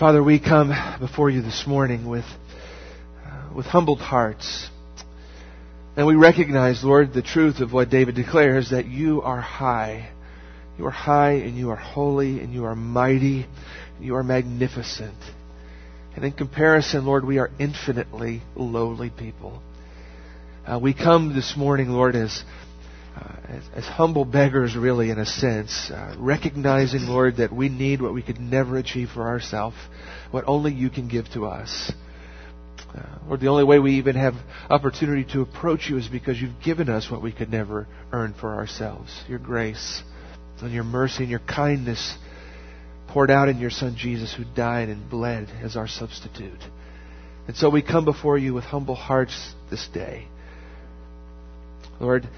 Father, we come before you this morning with, uh, with humbled hearts. And we recognize, Lord, the truth of what David declares that you are high. You are high and you are holy and you are mighty and you are magnificent. And in comparison, Lord, we are infinitely lowly people. Uh, we come this morning, Lord, as, uh, as, as, humble beggars, really, in a sense, uh, recognizing, Lord, that we need what we could never achieve for ourselves, what only you can give to us. Uh, Lord, the only way we even have opportunity to approach you is because you've given us what we could never earn for ourselves your grace and your mercy and your kindness poured out in your Son Jesus, who died and bled as our substitute. And so we come before you with humble hearts this day. Lord,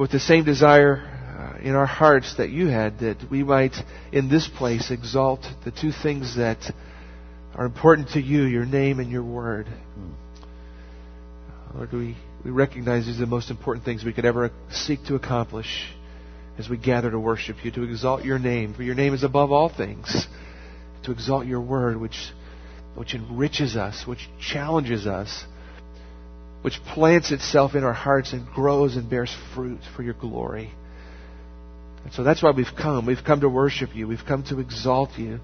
with the same desire uh, in our hearts that you had, that we might, in this place, exalt the two things that are important to you your name and your word. Lord, we, we recognize these are the most important things we could ever seek to accomplish as we gather to worship you, to exalt your name, for your name is above all things, to exalt your word, which, which enriches us, which challenges us, which plants itself in our hearts and grows and bears fruit for your glory. And so that's why we've come. We've come to worship you. We've come to exalt you.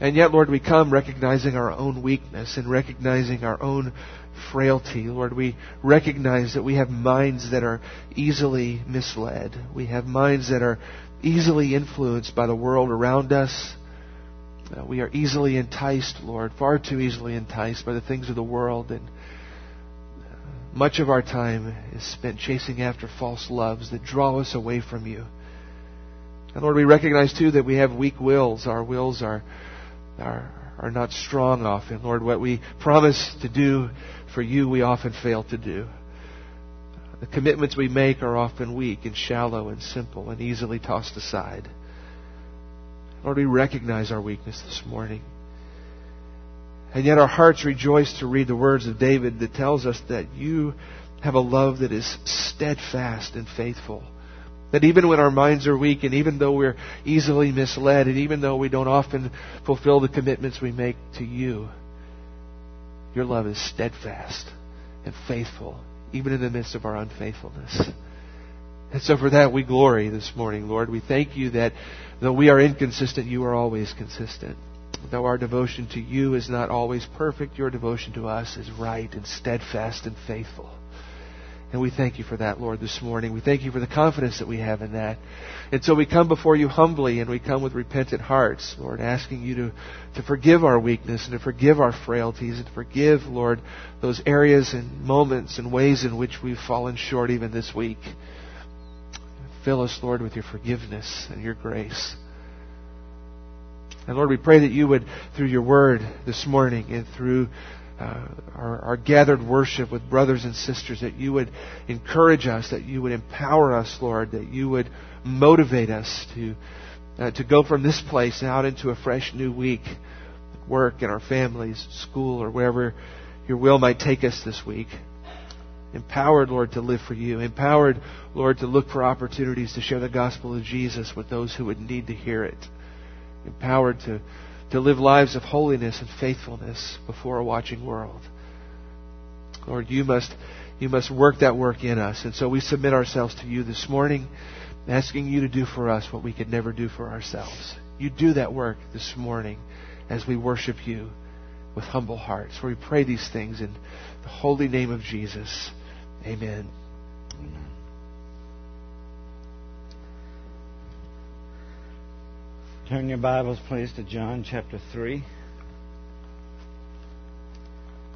And yet, Lord, we come recognizing our own weakness and recognizing our own frailty. Lord, we recognize that we have minds that are easily misled. We have minds that are easily influenced by the world around us. Uh, we are easily enticed, Lord, far too easily enticed by the things of the world. And much of our time is spent chasing after false loves that draw us away from you. And Lord, we recognize too that we have weak wills. Our wills are, are, are not strong often. Lord, what we promise to do for you, we often fail to do. The commitments we make are often weak and shallow and simple and easily tossed aside. Lord, we recognize our weakness this morning. And yet our hearts rejoice to read the words of David that tells us that you have a love that is steadfast and faithful. That even when our minds are weak and even though we're easily misled and even though we don't often fulfill the commitments we make to you, your love is steadfast and faithful, even in the midst of our unfaithfulness. And so for that we glory this morning, Lord. We thank you that though we are inconsistent, you are always consistent. Though our devotion to you is not always perfect, your devotion to us is right and steadfast and faithful. And we thank you for that, Lord, this morning. We thank you for the confidence that we have in that. And so we come before you humbly and we come with repentant hearts, Lord, asking you to, to forgive our weakness and to forgive our frailties and to forgive, Lord, those areas and moments and ways in which we've fallen short even this week. Fill us, Lord, with your forgiveness and your grace. And Lord, we pray that you would, through your word this morning and through uh, our, our, gathered worship with brothers and sisters, that you would encourage us, that you would empower us, Lord, that you would motivate us to uh, to go from this place out into a fresh new week, work in our families, school, or wherever your will might take us this week. Empowered, Lord, to live for you. Empowered, Lord, to look for opportunities to share the gospel of Jesus with those who would need to hear it. Empowered to to live lives of holiness and faithfulness before a watching world. Lord, you must, you must work that work in us. And so we submit ourselves to you this morning, asking you to do for us what we could never do for ourselves. You do that work this morning as we worship you with humble hearts. For we pray these things in the holy name of Jesus. Amen. Amen. Turn your Bibles, please, to John chapter 3.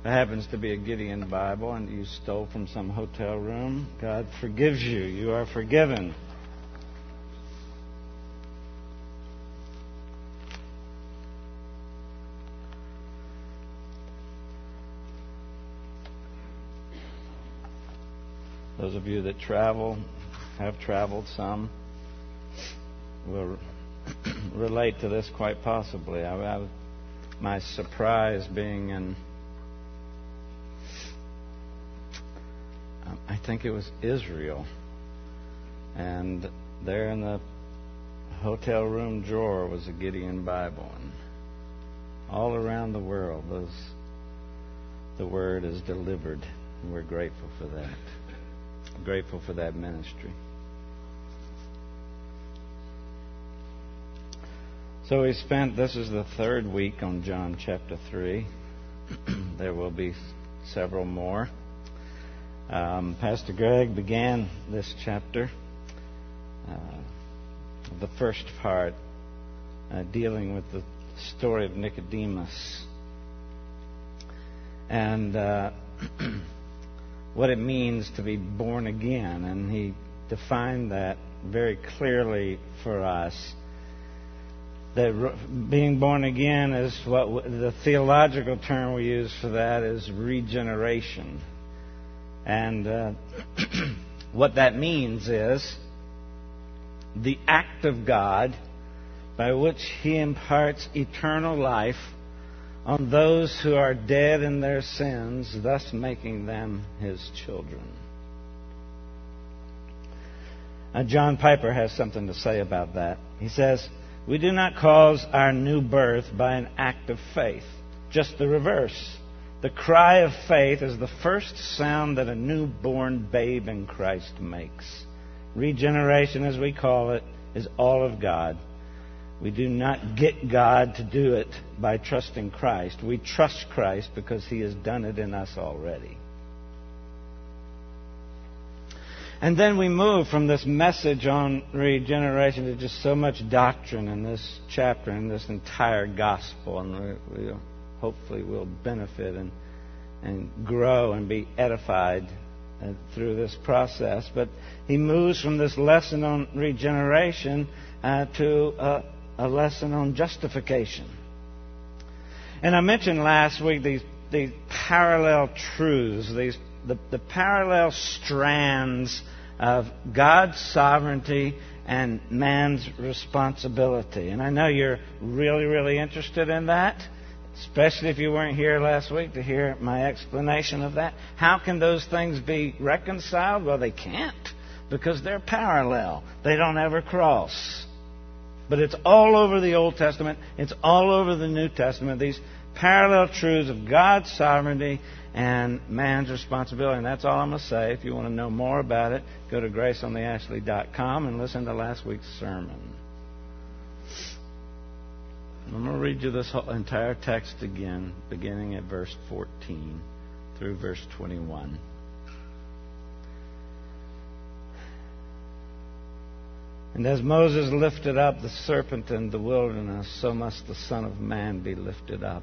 That happens to be a Gideon Bible, and you stole from some hotel room. God forgives you. You are forgiven. Those of you that travel, have traveled some, will relate to this quite possibly. I, I, my surprise being in, um, I think it was Israel, and there in the hotel room drawer was a Gideon Bible, and all around the world, those the word is delivered. And we're grateful for that. grateful for that ministry. So we spent, this is the third week on John chapter 3. there will be several more. Um, Pastor Greg began this chapter, uh, the first part, uh, dealing with the story of Nicodemus and uh, what it means to be born again. And he defined that very clearly for us that being born again is what the theological term we use for that is regeneration. And uh, what that means is the act of God by which He imparts eternal life on those who are dead in their sins, thus making them His children. John Piper has something to say about that. He says, we do not cause our new birth by an act of faith, just the reverse. The cry of faith is the first sound that a newborn babe in Christ makes. Regeneration, as we call it, is all of God. We do not get God to do it by trusting Christ. We trust Christ because He has done it in us already. And then we move from this message on regeneration to just so much doctrine in this chapter and this entire gospel. And we, we hopefully will benefit and, and grow and be edified uh, through this process. But he moves from this lesson on regeneration uh, to uh, a lesson on justification. And I mentioned last week these, these parallel truths, these the, the parallel strands of God's sovereignty and man's responsibility. And I know you're really, really interested in that, especially if you weren't here last week to hear my explanation of that. How can those things be reconciled? Well, they can't because they're parallel, they don't ever cross. But it's all over the Old Testament, it's all over the New Testament. These parallel truths of God's sovereignty and man's responsibility. And that's all I'm going to say. If you want to know more about it, go to graceontheashley.com and listen to last week's sermon. I'm going to read you this entire text again, beginning at verse 14 through verse 21. And as Moses lifted up the serpent in the wilderness, so must the Son of Man be lifted up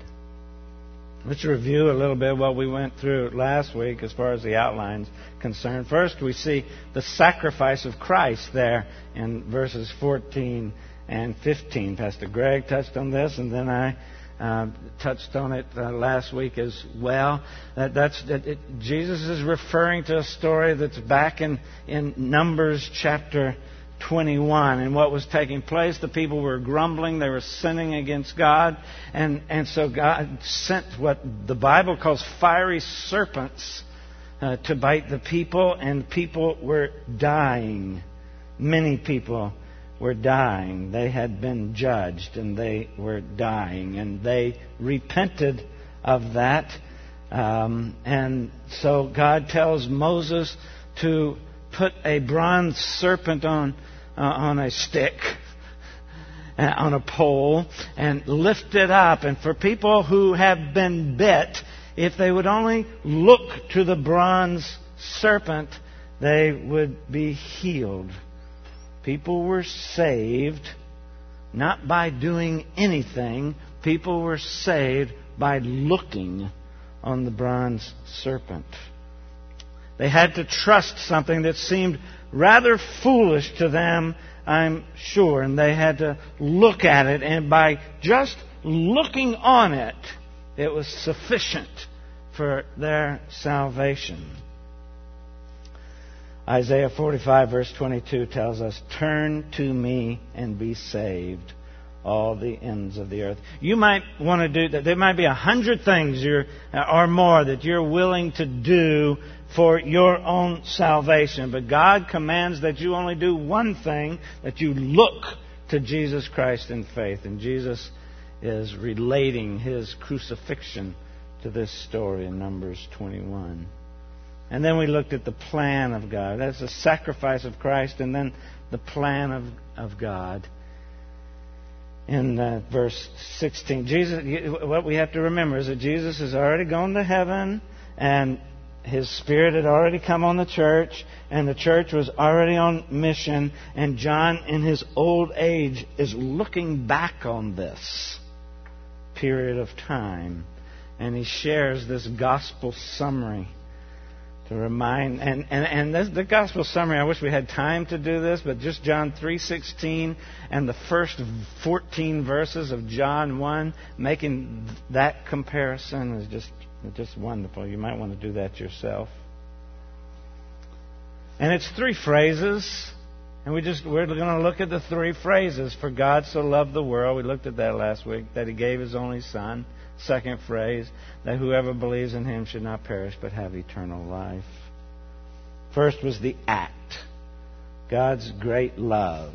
Let's review a little bit what we went through last week as far as the outlines concerned. First, we see the sacrifice of Christ there in verses 14 and 15. Pastor Greg touched on this, and then I uh, touched on it uh, last week as well. That, that's that it, Jesus is referring to a story that's back in in Numbers chapter 21 and what was taking place. The people were grumbling, they were sinning against God, and, and so God sent what the Bible calls fiery serpents uh, to bite the people, and people were dying. Many people were dying. They had been judged, and they were dying, and they repented of that. Um, and so God tells Moses to put a bronze serpent on uh, on a stick, uh, on a pole, and lift it up. And for people who have been bit, If they would only look to the bronze serpent, they would be healed. People were saved not by doing anything, people were saved by looking on the bronze serpent. They had to trust something that seemed rather foolish to them, I'm sure, and they had to look at it, and by just looking on it, it was sufficient for their salvation. Isaiah 45, verse 22 tells us, Turn to me and be saved, all the ends of the earth. You might want to do that. There might be a hundred things or more that you're willing to do for your own salvation. But God commands that you only do one thing, that you look to Jesus Christ in faith. And Jesus is relating his crucifixion to this story in Numbers 21. And then we looked at the plan of God. That's the sacrifice of Christ, and then the plan of, of God. In uh, verse 16, Jesus, what we have to remember is that Jesus has already gone to heaven, and his spirit had already come on the church, and the church was already on mission, and John, in his old age, is looking back on this period of time, and he shares this gospel summary to remind and and and this, the gospel summary i wish we had time to do this but just john 3.16 and the first 14 verses of john 1 making that comparison is just just wonderful you might want to do that yourself and it's three phrases and we just we're going to look at the three phrases for god so loved the world we looked at that last week that he gave his only son Second phrase, that whoever believes in him should not perish but have eternal life. First was the act, God's great love.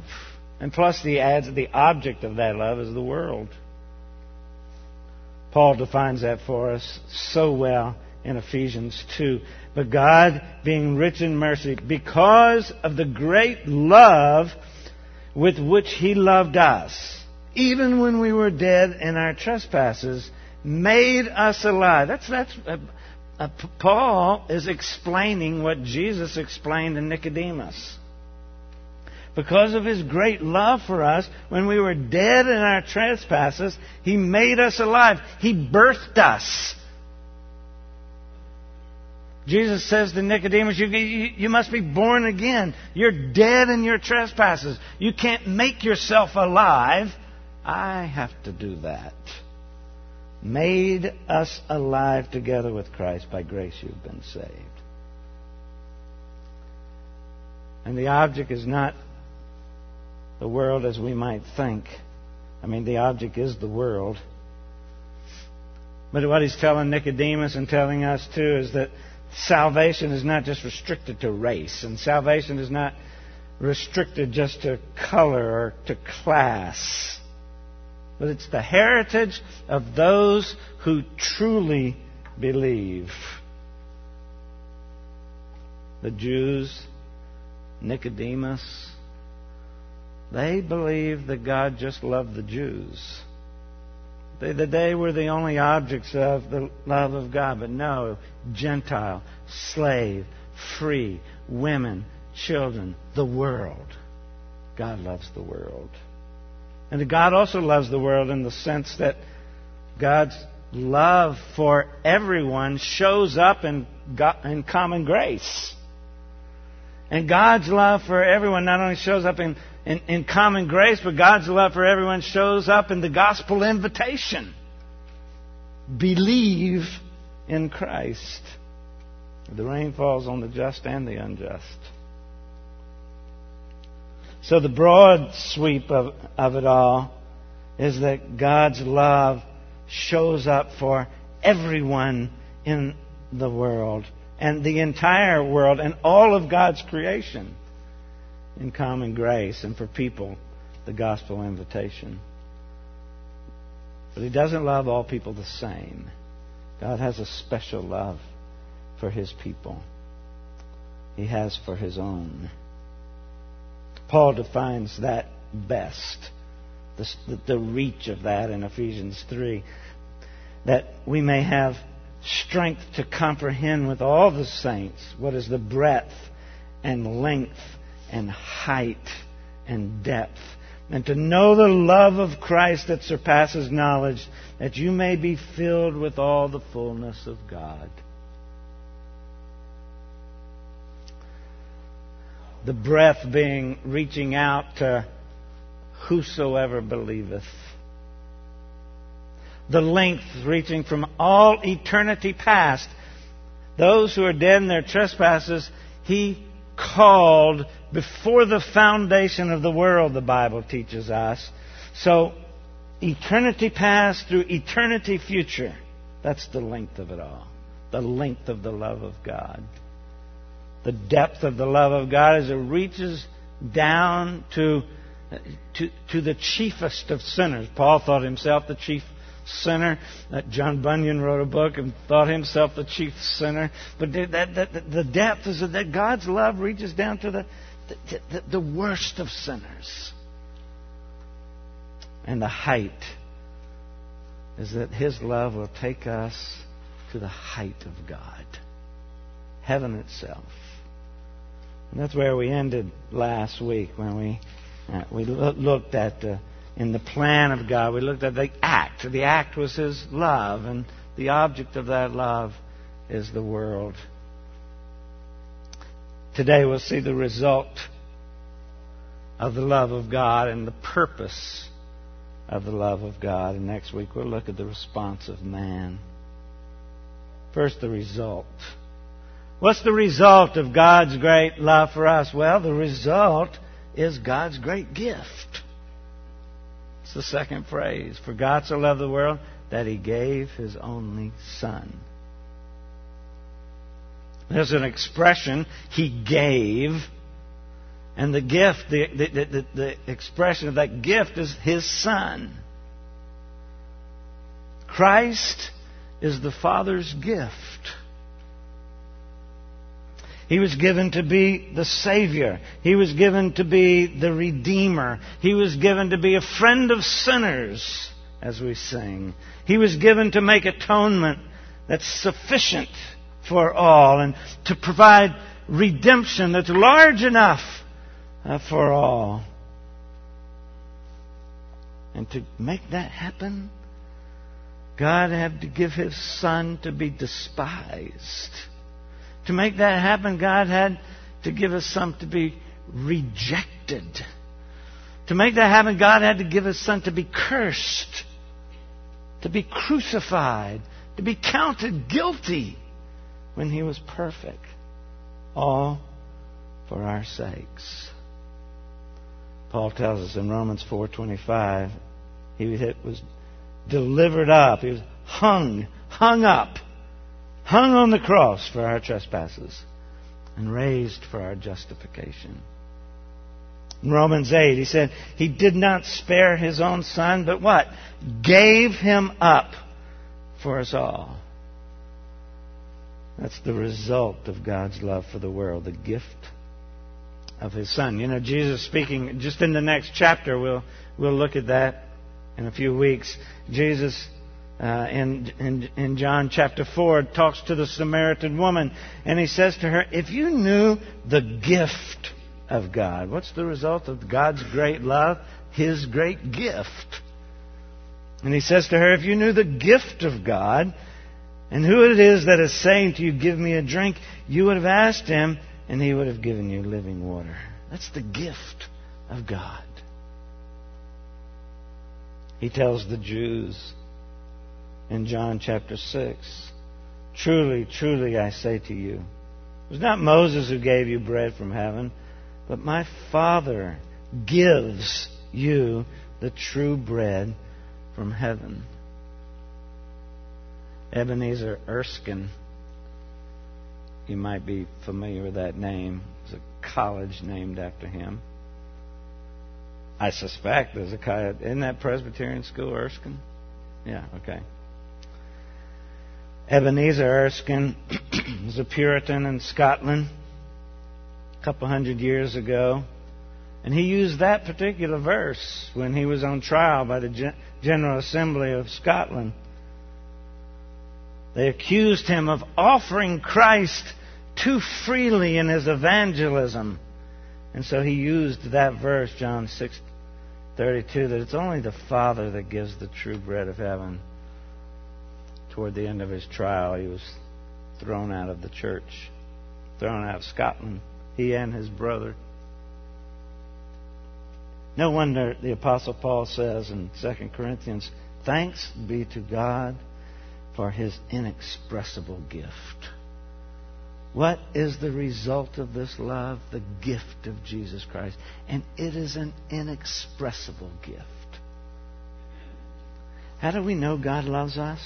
And plus, he adds the object of that love is the world. Paul defines that for us so well in Ephesians 2. But God, being rich in mercy, because of the great love with which He loved us, even when we were dead in our trespasses, made us alive. That's, that's, uh, uh, Paul is explaining what Jesus explained to Nicodemus. Because of his great love for us, when we were dead in our trespasses, he made us alive. He birthed us. Jesus says to Nicodemus, you, you, you, must be born again. You're dead in your trespasses. You can't make yourself alive. I have to do that made us alive together with Christ. By grace you've been saved. And the object is not the world as we might think. I mean, the object is the world. But what he's telling Nicodemus and telling us too is that salvation is not just restricted to race, and salvation is not restricted just to color or to class but it's the heritage of those who truly believe. The Jews, Nicodemus, they believed that God just loved the Jews. They, that they were the only objects of the love of God. But no, Gentile, slave, free, women, children, the world. God loves the world. And God also loves the world in the sense that God's love for everyone shows up in, God, in common grace. And God's love for everyone not only shows up in, in, in, common grace, but God's love for everyone shows up in the gospel invitation. Believe in Christ. The rain falls on the just and the unjust. So the broad sweep of, of it all is that God's love shows up for everyone in the world and the entire world and all of God's creation in common grace and for people the gospel invitation. But He doesn't love all people the same. God has a special love for His people. He has for His own. Paul defines that best, the, the reach of that in Ephesians 3. That we may have strength to comprehend with all the saints what is the breadth and length and height and depth, and to know the love of Christ that surpasses knowledge, that you may be filled with all the fullness of God. The breath being reaching out to whosoever believeth. The length reaching from all eternity past. Those who are dead in their trespasses, he called before the foundation of the world, the Bible teaches us. So, eternity past through eternity future. That's the length of it all. The length of the love of God. The depth of the love of God as it reaches down to, to, to the chiefest of sinners. Paul thought himself the chief sinner. Uh, John Bunyan wrote a book and thought himself the chief sinner. But that, that, the depth is that God's love reaches down to the, the, the worst of sinners. And the height is that His love will take us to the height of God, heaven itself. And that's where we ended last week when we uh, we looked at uh, in the plan of God. We looked at the act. The act was His love, and the object of that love is the world. Today we'll see the result of the love of God and the purpose of the love of God. And next week we'll look at the response of man. First, the result. What's the result of God's great love for us? Well, the result is God's great gift. It's the second phrase. For God so loved the world that he gave his only Son. There's an expression, he gave, and the gift, the, the, the, the, expression of that gift is his Son. Christ is the Father's gift. He was given to be the Savior. He was given to be the Redeemer. He was given to be a friend of sinners, as we sing. He was given to make atonement that's sufficient for all and to provide redemption that's large enough uh, for all. And to make that happen, God had to give His Son to be despised to make that happen, God had to give us some to be rejected. To make that happen, God had to give His Son to be cursed, to be crucified, to be counted guilty when He was perfect. All for our sakes. Paul tells us in Romans 4:25, he was delivered up, he was hung, hung up hung on the cross for our trespasses, and raised for our justification. In Romans 8, he said, He did not spare His own Son, but what? Gave Him up for us all. That's the result of God's love for the world, the gift of His Son. You know, Jesus speaking, just in the next chapter, we'll, we'll look at that in a few weeks. Jesus uh, in, in, in John chapter 4, talks to the Samaritan woman, and he says to her, If you knew the gift of God, what's the result of God's great love? His great gift. And he says to her, If you knew the gift of God, and who it is that is saying to you, Give me a drink, you would have asked him, and he would have given you living water. That's the gift of God. He tells the Jews, in John chapter 6. Truly, truly, I say to you, it was not Moses who gave you bread from heaven, but my Father gives you the true bread from heaven. Ebenezer Erskine, you might be familiar with that name. There's a college named after him. I suspect there's a college. Isn't that Presbyterian school, Erskine? Yeah, okay. Ebenezer Erskine was a Puritan in Scotland a couple hundred years ago. And he used that particular verse when he was on trial by the General Assembly of Scotland. They accused him of offering Christ too freely in his evangelism. And so he used that verse, John 6 32, that it's only the Father that gives the true bread of heaven. Toward the end of his trial, he was thrown out of the church, thrown out of Scotland, he and his brother. No wonder the Apostle Paul says in 2 Corinthians, Thanks be to God for his inexpressible gift. What is the result of this love? The gift of Jesus Christ. And it is an inexpressible gift. How do we know God loves us?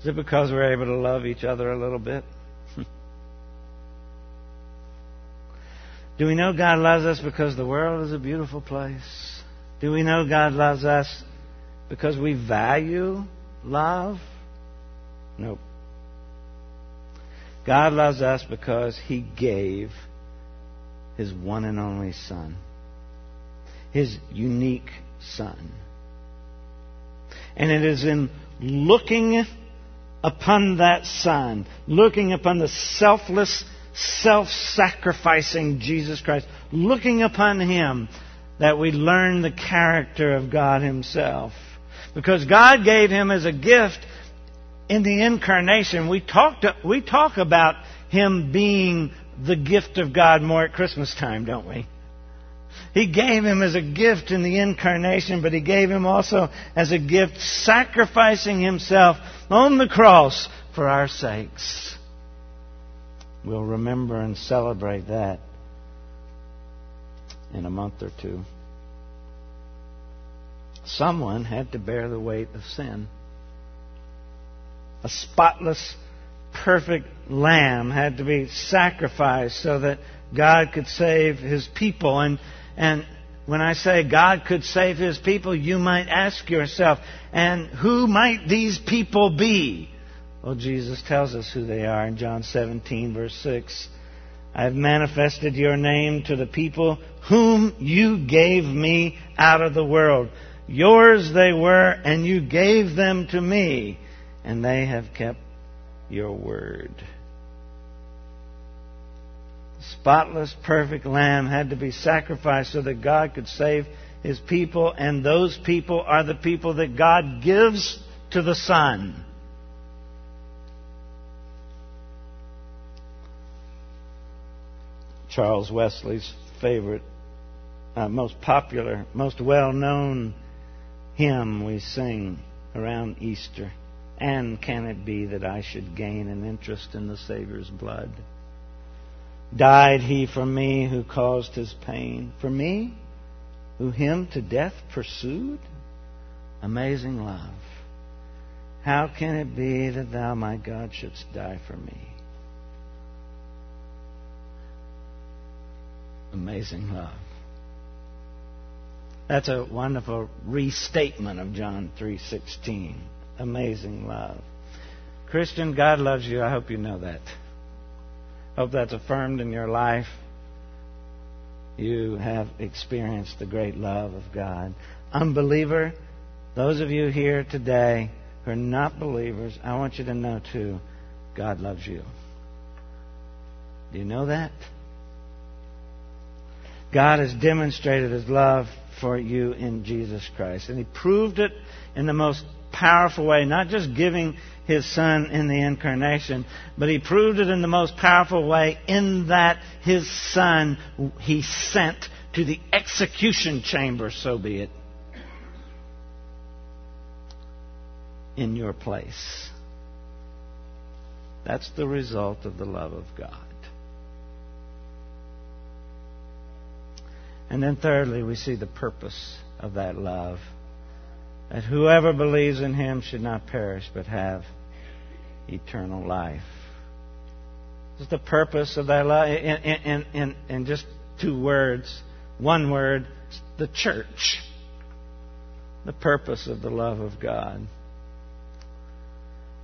Is it because we're able to love each other a little bit? do we know God loves us because the world is a beautiful place? Do we know God loves us because we value love? Nope. God loves us because He gave His one and only Son, His unique Son. And it is in looking upon that Son, looking upon the selfless, self sacrificing Jesus Christ, looking upon Him, that we learn the character of God Himself. Because God gave Him as a gift in the incarnation, we we talk about him being the gift of God more at Christmas time, don't we? He gave him as a gift in the incarnation, but he gave him also as a gift, sacrificing himself on the cross for our sakes. We'll remember and celebrate that in a month or two. Someone had to bear the weight of sin a spotless, perfect lamb had to be sacrificed so that God could save his people. And, and when I say God could save his people, you might ask yourself, and who might these people be? Well, Jesus tells us who they are in John 17, verse 6. I have manifested your name to the people whom you gave me out of the world. Yours they were, and you gave them to me and they have kept your word. The spotless, perfect lamb had to be sacrificed so that God could save his people, and those people are the people that God gives to the Son. Charles Wesley's favorite, uh, most popular, most well known hymn we sing around Easter. And can it be that I should gain an interest in the Savior's blood? Died he for me who caused his pain? For me, who him to death pursued? Amazing love. How can it be that thou, my God, shouldst die for me? Amazing love. That's a wonderful restatement of John 3:16 amazing love. Christian, God loves you. I hope you know that. Hope that's affirmed in your life. You have experienced the great love of God. Unbeliever, those of you here today who are not believers, I want you to know too, God loves you. Do you know that? God has demonstrated his love for you in Jesus Christ. And he proved it in the most powerful way, not just giving his son in the incarnation, but he proved it in the most powerful way in that his son he sent to the execution chamber, so be it, in your place. That's the result of the love of God. And then, thirdly, we see the purpose of that love that whoever believes in him should not perish but have eternal life. Is the purpose of that love. In, in, in, in just two words, one word, the church. The purpose of the love of God.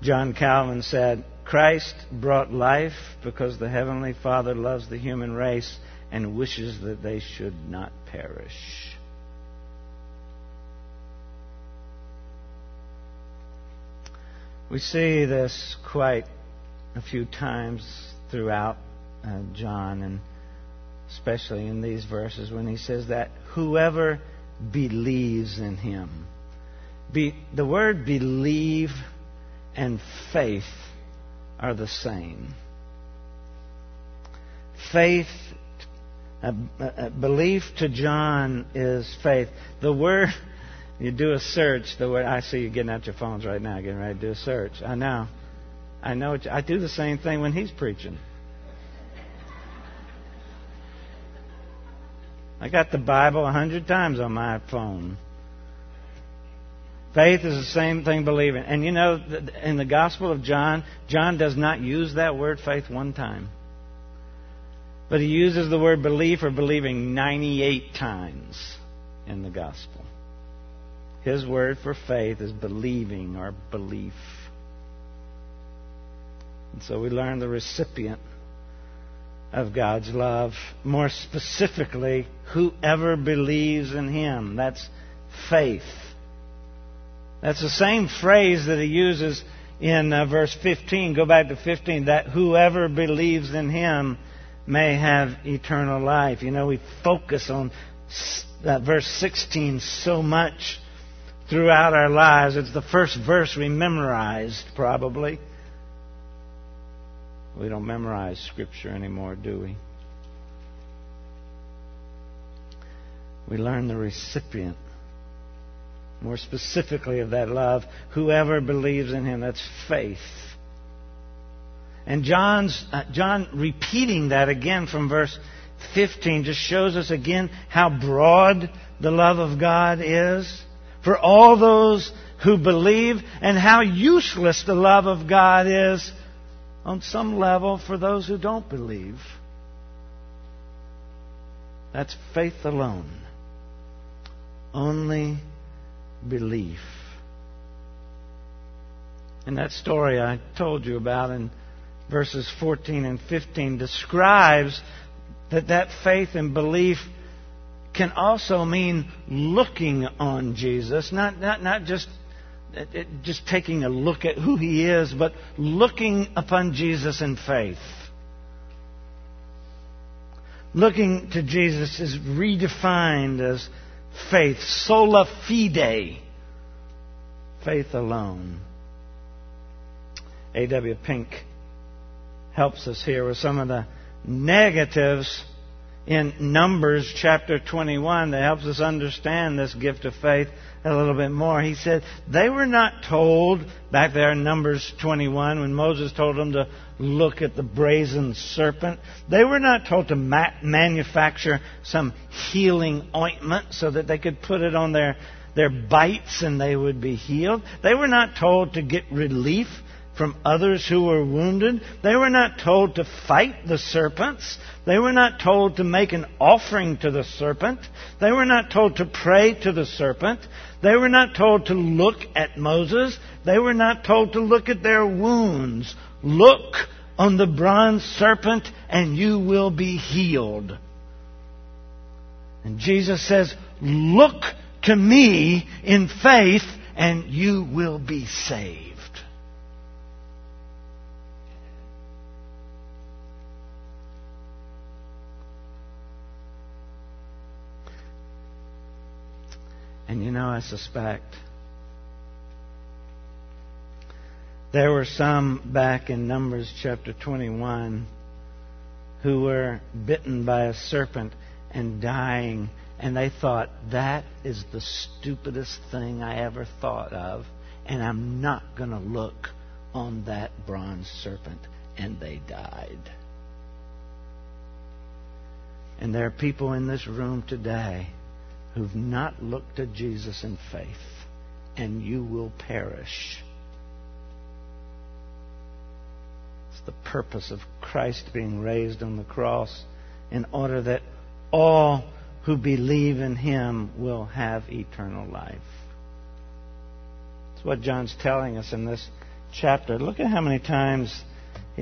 John Calvin said, Christ brought life because the Heavenly Father loves the human race and wishes that they should not perish. We see this quite a few times throughout uh, John, and especially in these verses when he says that whoever believes in him. Be, the word believe and faith are the same. Faith, uh, uh, belief to John is faith. The word, you do a search, the word, I see you getting out your phones right now, getting ready to do a search. I know. I know. I do the same thing when he's preaching. I got the Bible a hundred times on my phone. Faith is the same thing believing. And you know, in the Gospel of John, John does not use that word faith one time. But he uses the word belief or believing 98 times in the Gospel. His word for faith is believing or belief. And so we learn the recipient of God's love. More specifically, whoever believes in Him. That's faith. That's the same phrase that he uses in uh, verse 15. Go back to 15. That whoever believes in Him may have eternal life. You know, we focus on that verse 16 so much throughout our lives. It's the first verse we memorized, probably. We don't memorize Scripture anymore, do we? We learn the recipient, more specifically, of that love. Whoever believes in Him, that's faith. And John's, uh, John repeating that again from verse 15 just shows us again how broad the love of God is for all those who believe and how useless the love of God is on some level for those who don't believe. That's faith alone. Only belief. And that story I told you about in verses 14 and 15 describes that that faith and belief can also mean looking on Jesus, not, not, not just just taking a look at who he is, but looking upon Jesus in faith. Looking to Jesus is redefined as faith, sola fide, faith alone. A.W. Pink helps us here with some of the negatives in Numbers chapter 21 that helps us understand this gift of faith a little bit more. He said they were not told back there in Numbers 21 when Moses told them to look at the brazen serpent. They were not told to ma- manufacture some healing ointment so that they could put it on their their bites and they would be healed. They were not told to get relief from others who were wounded. They were not told to fight the serpents. They were not told to make an offering to the serpent. They were not told to pray to the serpent. They were not told to look at Moses. They were not told to look at their wounds. Look on the bronze serpent and you will be healed. And Jesus says, Look to me in faith and you will be saved. And you know, I suspect there were some back in Numbers chapter 21 who were bitten by a serpent and dying, and they thought, that is the stupidest thing I ever thought of, and I'm not going to look on that bronze serpent. And they died. And there are people in this room today who've not looked to Jesus in faith, and you will perish. It's the purpose of Christ being raised on the cross in order that all who believe in him will have eternal life. That's what John's telling us in this chapter. Look at how many times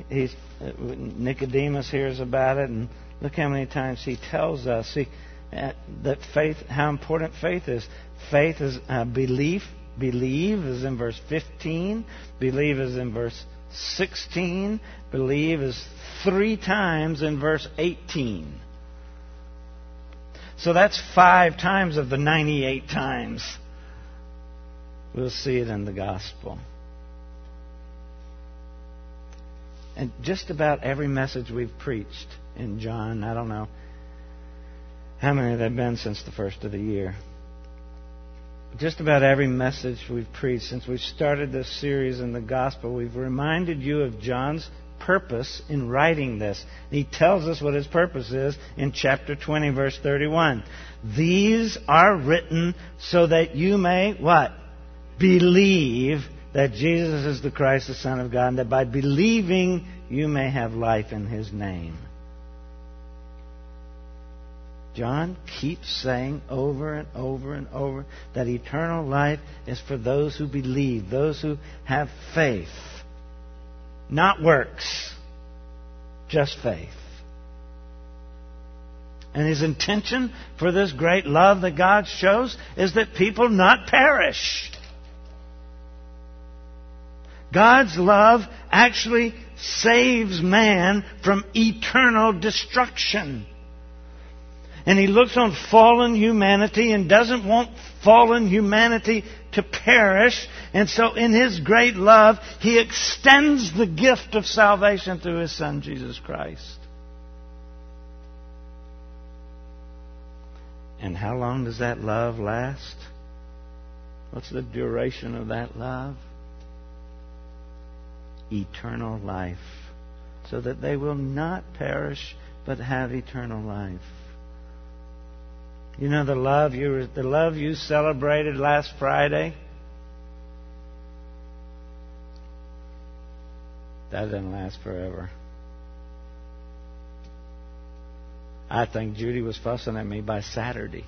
he's, uh, Nicodemus hears about it, and look how many times he tells us. See, that faith, how important faith is. Faith is uh, belief, Believe is in verse 15. Believe is in verse 16. Believe is three times in verse 18. So that's five times of the 98 times. We'll see it in the gospel. And just about every message we've preached in John, I don't know how many there have been since the first of the year. Just about every message we've preached since we started this series in the gospel, we've reminded you of John's purpose in writing this. He tells us what his purpose is in chapter 20, verse 31. These are written so that you may, what? Believe that Jesus is the Christ, the Son of God, and that by believing you may have life in his name. John keeps saying over and over and over that eternal life is for those who believe, those who have faith. Not works, just faith. And his intention for this great love that God shows is that people not perish. God's love actually saves man from eternal destruction. And he looks on fallen humanity and doesn't want fallen humanity to perish. And so in his great love, he extends the gift of salvation through his son, Jesus Christ. And how long does that love last? What's the duration of that love? Eternal life. So that they will not perish, but have eternal life. You know the love you the love you celebrated last Friday. That didn't last forever. I think Judy was fussing at me by Saturday.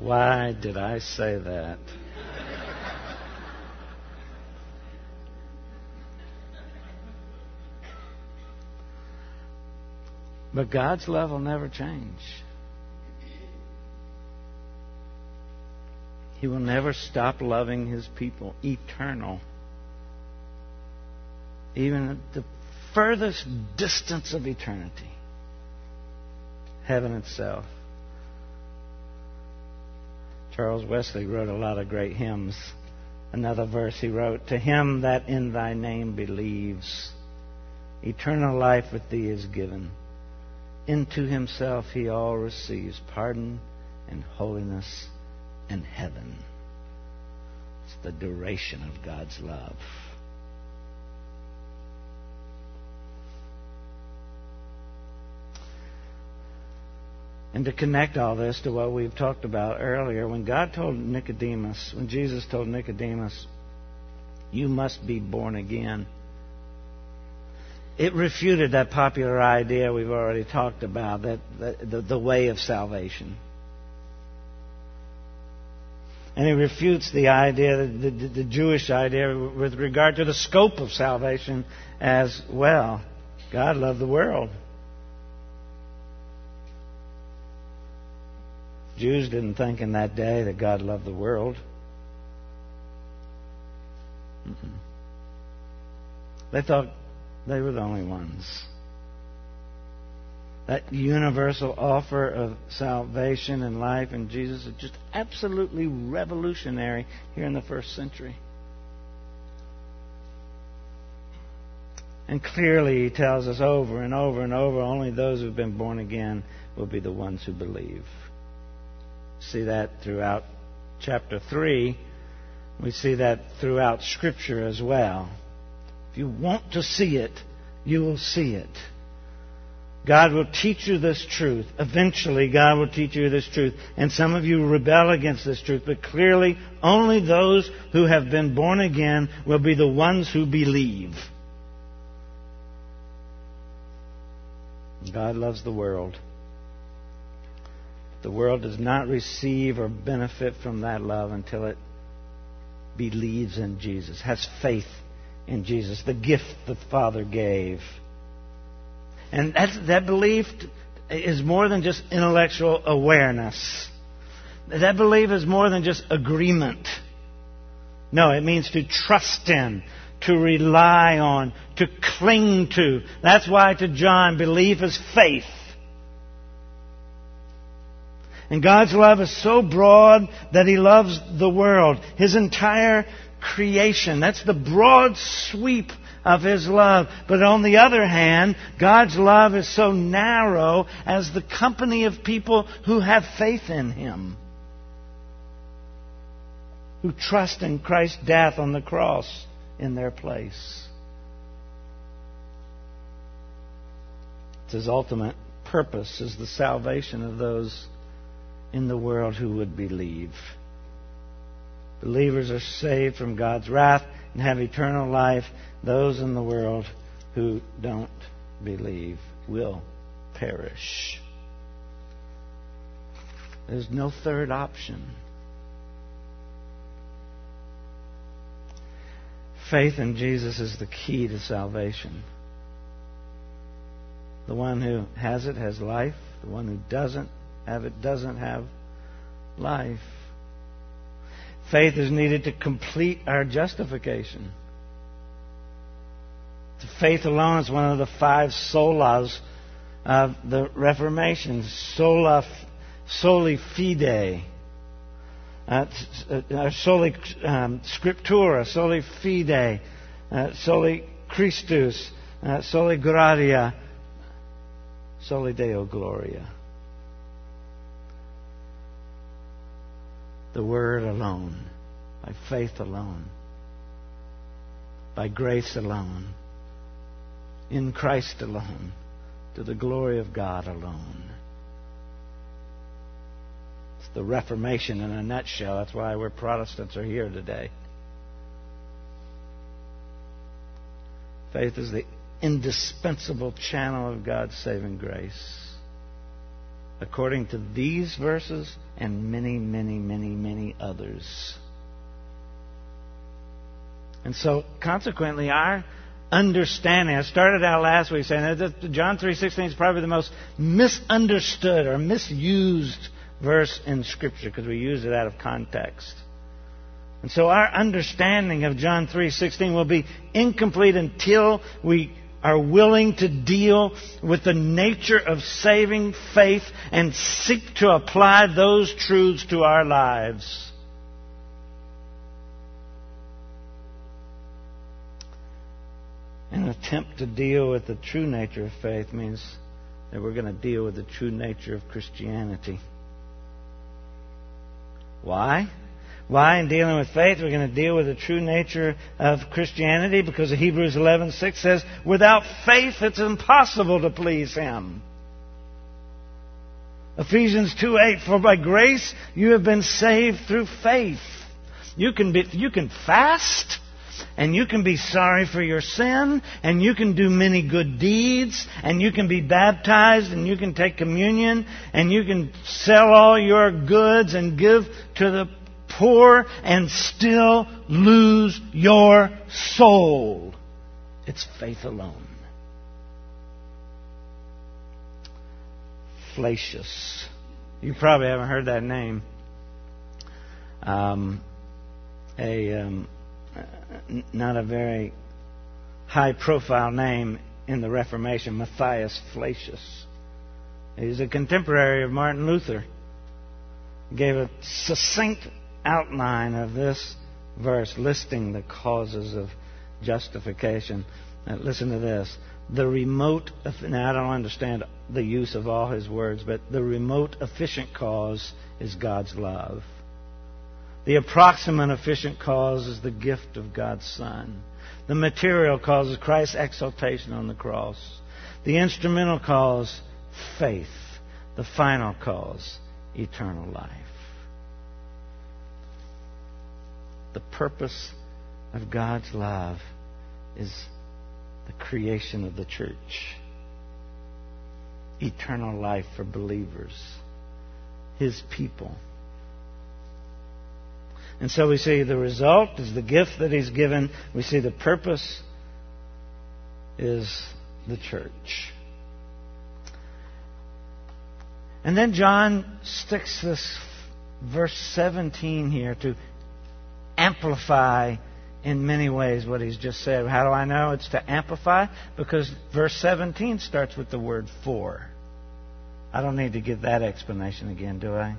Why did I say that? But God's love will never change. He will never stop loving His people. Eternal. Even at the furthest distance of eternity. Heaven itself. Charles Wesley wrote a lot of great hymns. Another verse he wrote To him that in thy name believes, eternal life with thee is given into himself he all receives pardon and holiness and heaven. It's the duration of God's love. And to connect all this to what we've talked about earlier, when God told Nicodemus, when Jesus told Nicodemus, you must be born again it refuted that popular idea we've already talked about, that, the, the way of salvation. And it refutes the idea, the, the, the Jewish idea, with regard to the scope of salvation as well. God loved the world. Jews didn't think in that day that God loved the world. Mm-hmm. They thought they were the only ones. That universal offer of salvation and life in Jesus is just absolutely revolutionary here in the first century. And clearly, he tells us over and over and over only those who've been born again will be the ones who believe. See that throughout chapter 3. We see that throughout Scripture as well. If you want to see it, you will see it. God will teach you this truth. Eventually, God will teach you this truth. And some of you rebel against this truth, but clearly, only those who have been born again will be the ones who believe. God loves the world. The world does not receive or benefit from that love until it believes in Jesus, has faith in Jesus, the gift the Father gave. And that, that belief is more than just intellectual awareness. That belief is more than just agreement. No, it means to trust in, to rely on, to cling to. That's why to John, belief is faith. And God's love is so broad that He loves the world, His entire creation. That's the broad sweep of His love. But on the other hand, God's love is so narrow as the company of people who have faith in Him. Who trust in Christ's death on the cross in their place. It's His ultimate purpose is the salvation of those in the world who would believe. Believers are saved from God's wrath and have eternal life. Those in the world who don't believe will perish. There's no third option. Faith in Jesus is the key to salvation. The one who has it has life. The one who doesn't have it doesn't have life. Faith is needed to complete our justification. Faith alone is one of the five solas of the Reformation. Sola, soli fide. Uh, uh, soli um, scriptura, soli fide, uh, soli Christus, uh, soli gratia, soli Deo gloria. The Word alone, by faith alone, by grace alone, in Christ alone, to the glory of God alone. It's the Reformation in a nutshell. That's why we're Protestants are here today. Faith is the indispensable channel of God's saving grace according to these verses and many, many, many, many others. And so, consequently, our understanding. I started out last week saying that John 3:16 is probably the most misunderstood or misused verse in Scripture because we use it out of context. And so our understanding of John 3:16 will be incomplete until we are willing to deal with the nature of saving faith and seek to apply those truths to our lives. An attempt to deal with the true nature of faith means that we're going to deal with the true nature of Christianity. Why? Why, in dealing with faith, we're going to deal with the true nature of Christianity because Hebrews 11:6 says, "Without faith, it's impossible to please Him." Ephesians 2:8, "For by grace you have been saved through faith." You can be, you can fast, and you can be sorry for your sin, and you can do many good deeds, and you can be baptized, and you can take communion, and you can sell all your goods and give to the poor and still lose your soul. It's faith alone. Flacius. You probably haven't heard that name. Um, a um, not a very high profile name in the Reformation, Matthias Flacius. He's a contemporary of Martin Luther. Gave a succinct outline of this verse listing the causes of justification. Now, listen to this. The remote, now I don't understand the use of all his words, but the remote efficient cause is God's love. The approximate efficient cause is the gift of God's Son. The material cause is Christ's exaltation on the cross. The instrumental cause, faith. The final cause, eternal life. The purpose of God's love is the creation of the church, eternal life for believers, His people. And so we see the result is the gift that He's given. We see the purpose is the church. And then John sticks this verse 17 here to amplify in many ways what he's just said. How do I know it's to amplify? Because verse 17 starts with the word for. I don't need to give that explanation again, do I?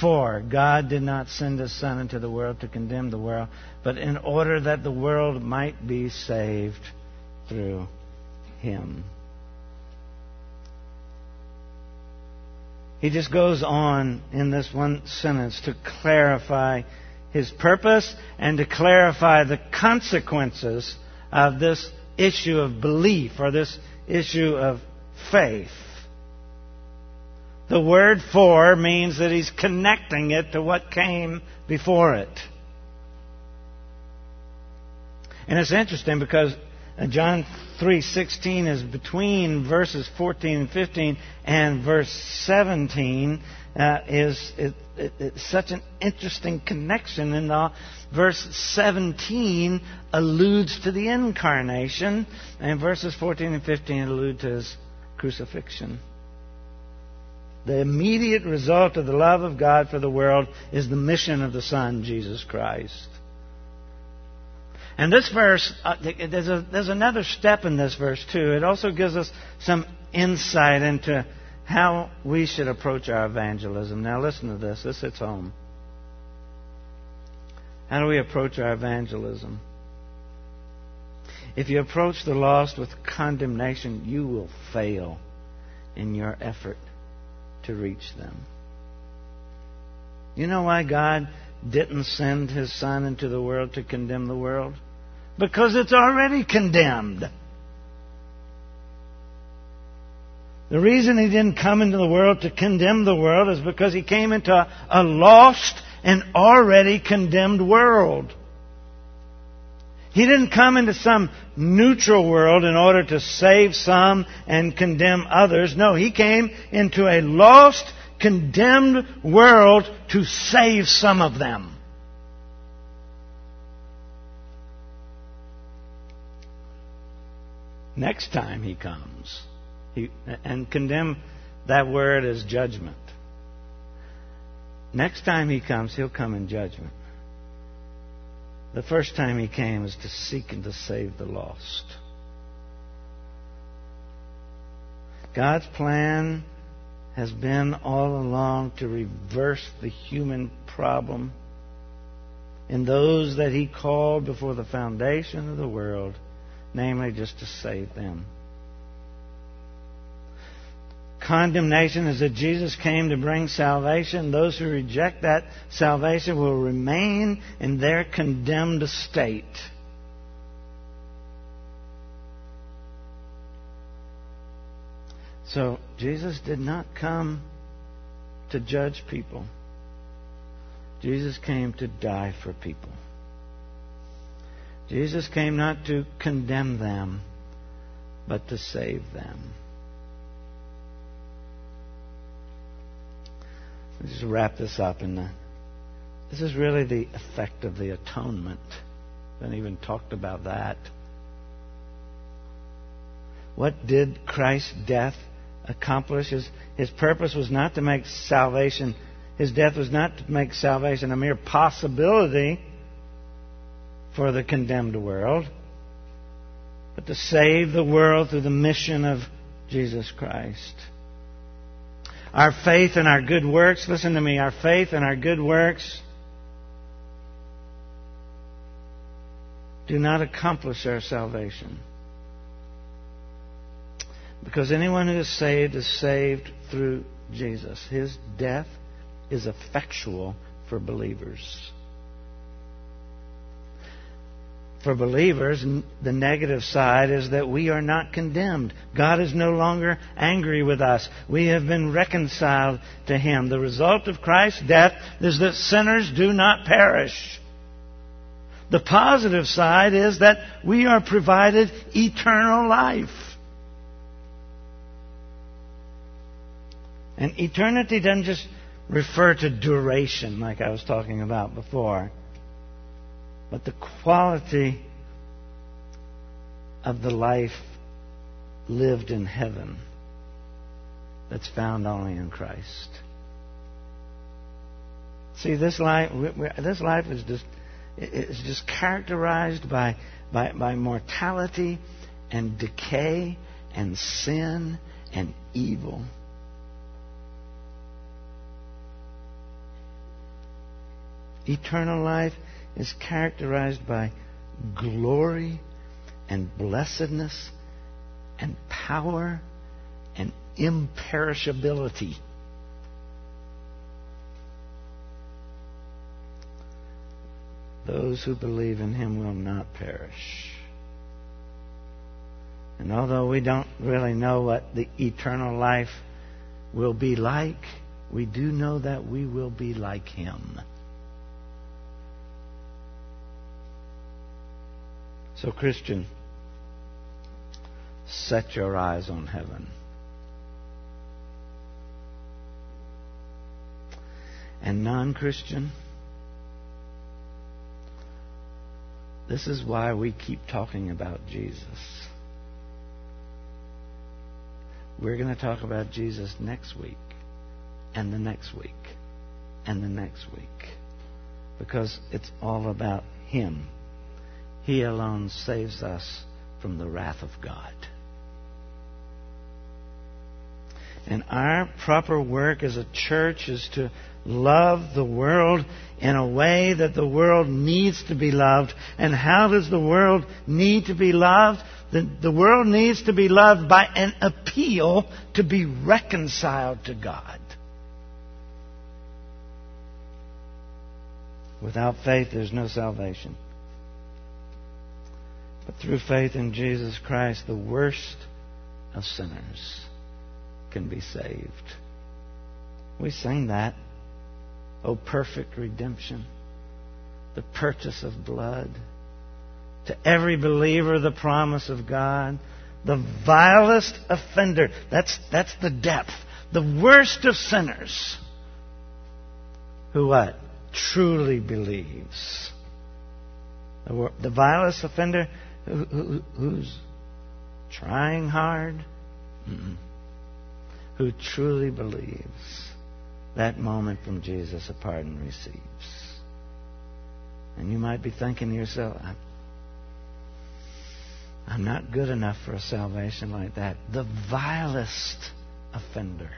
For God did not send his Son into the world to condemn the world, but in order that the world might be saved through him. He just goes on in this one sentence to clarify his purpose and to clarify the consequences of this issue of belief or this issue of faith. The word for means that he's connecting it to what came before it. And it's interesting because John 3:16 is between verses 14 and 15 and verse 17 uh, is it, it, it's such an interesting connection in verse 17 alludes to the incarnation and verses 14 and 15 allude to his crucifixion. The immediate result of the love of God for the world is the mission of the Son, Jesus Christ. And this verse, uh, there's, a, there's another step in this verse too. It also gives us some insight into how we should approach our evangelism. Now listen to this. This hits home. How do we approach our evangelism? If you approach the lost with condemnation, you will fail in your effort to reach them. You know why God didn't send His Son into the world to condemn the world? Because it's already condemned. The reason he didn't come into the world to condemn the world is because he came into a, a lost and already condemned world. He didn't come into some neutral world in order to save some and condemn others. No, he came into a lost, condemned world to save some of them. Next time he comes. He, and condemn that word as judgment. Next time he comes, he'll come in judgment. The first time he came was to seek and to save the lost. God's plan has been all along to reverse the human problem in those that he called before the foundation of the world namely just to save them. Condemnation is that Jesus came to bring salvation. Those who reject that salvation will remain in their condemned state. So, Jesus did not come to judge people. Jesus came to die for people. Jesus came not to condemn them, but to save them. Let's just wrap this up. The, this is really the effect of the atonement. I haven't even talked about that. What did Christ's death accomplish? His, his purpose was not to make salvation, his death was not to make salvation a mere possibility for the condemned world, but to save the world through the mission of Jesus Christ. Our faith and our good works, listen to me, our faith and our good works do not accomplish our salvation. Because anyone who is saved is saved through Jesus. His death is effectual for believers for believers, the negative side is that we are not condemned. God is no longer angry with us. We have been reconciled to Him. The result of Christ's death is that sinners do not perish. The positive side is that we are provided eternal life. And eternity doesn't just refer to duration, like I was talking about before but the quality of the life lived in heaven that's found only in Christ. See, this life, this life is just, is just characterized by, by, by mortality and decay and sin and evil. Eternal life is characterized by glory and blessedness and power and imperishability. Those who believe in him will not perish. And although we don't really know what the eternal life will be like, we do know that we will be like him. So, Christian, set your eyes on heaven. And non Christian, this is why we keep talking about Jesus. We're going to talk about Jesus next week, and the next week, and the next week. Because it's all about Him. He alone saves us from the wrath of God. And our proper work as a church is to love the world in a way that the world needs to be loved. And how does the world need to be loved? The, the world needs to be loved by an appeal to be reconciled to God. Without faith, there's no salvation. But through faith in Jesus Christ, the worst of sinners can be saved. We sing that. Oh, perfect redemption, the purchase of blood. To every believer, the promise of God. The vilest offender. That's, that's the depth. The worst of sinners. Who what? Truly believes. The, the vilest offender who, who, who's trying hard. Who truly believes that moment from Jesus a pardon receives. And you might be thinking to yourself, I'm not good enough for a salvation like that. The vilest offender.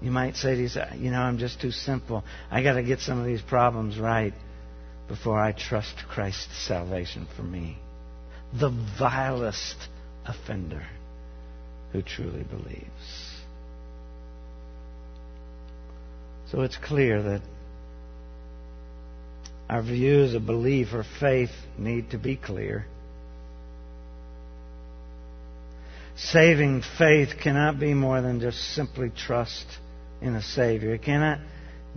You might say to yourself, you know, I'm just too simple. I got to get some of these problems right before I trust Christ's salvation for me. The vilest offender who truly believes. So it's clear that our views of belief or faith need to be clear. Saving faith cannot be more than just simply trust in a Savior. It cannot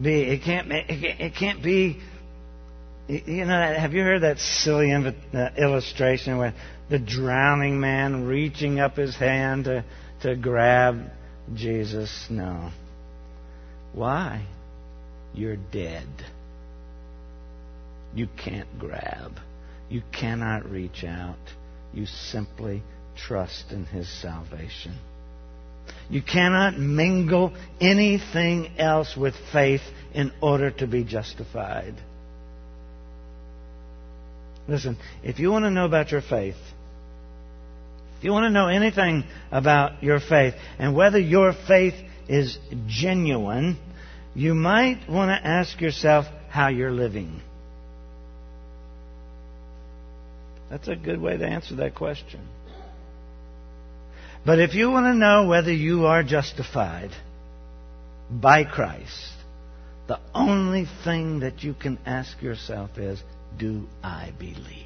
be. It can't. It can't be. You know, have you heard that silly uh, illustration where the drowning man reaching up his hand to, to grab Jesus. No. Why? You're dead. You can't grab. You cannot reach out. You simply trust in His salvation. You cannot mingle anything else with faith in order to be justified. Listen, if you want to know about your faith, if you want to know anything about your faith and whether your faith is genuine, you might want to ask yourself how you're living. That's a good way to answer that question. But if you want to know whether you are justified by Christ, the only thing that you can ask yourself is, do I believe?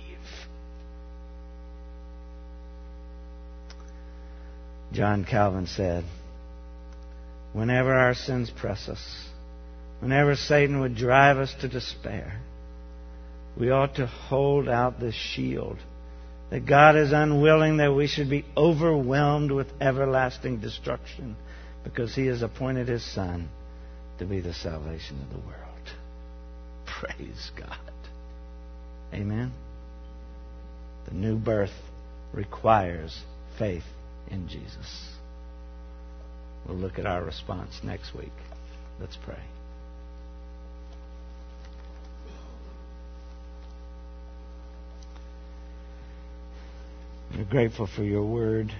John Calvin said, Whenever our sins press us, whenever Satan would drive us to despair, we ought to hold out this shield that God is unwilling that we should be overwhelmed with everlasting destruction because he has appointed his Son to be the salvation of the world. Praise God. Amen. The new birth requires faith in Jesus. We'll look at our response next week. Let's pray. We're grateful for your word.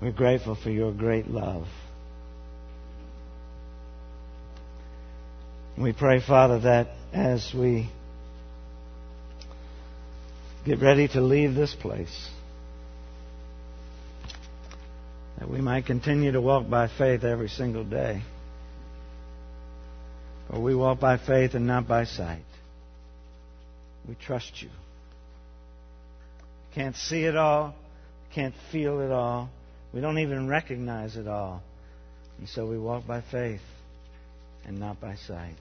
We're grateful for your great love. We pray, Father, that as we get ready to leave this place, that we might continue to walk by faith every single day. For we walk by faith and not by sight. We trust you. We can't see it all, can't feel it all, we don't even recognize it all. And so we walk by faith and not by sight.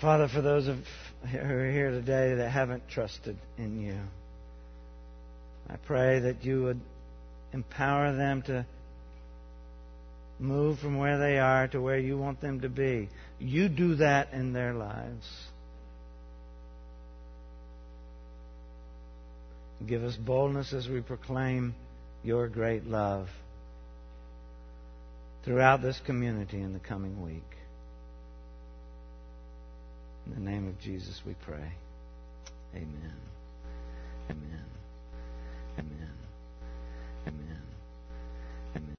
Father, for those of who are here today that haven't trusted in you, I pray that you would empower them to move from where they are to where you want them to be. You do that in their lives. Give us boldness as we proclaim your great love throughout this community in the coming week. In the name of Jesus we pray. Amen. Amen.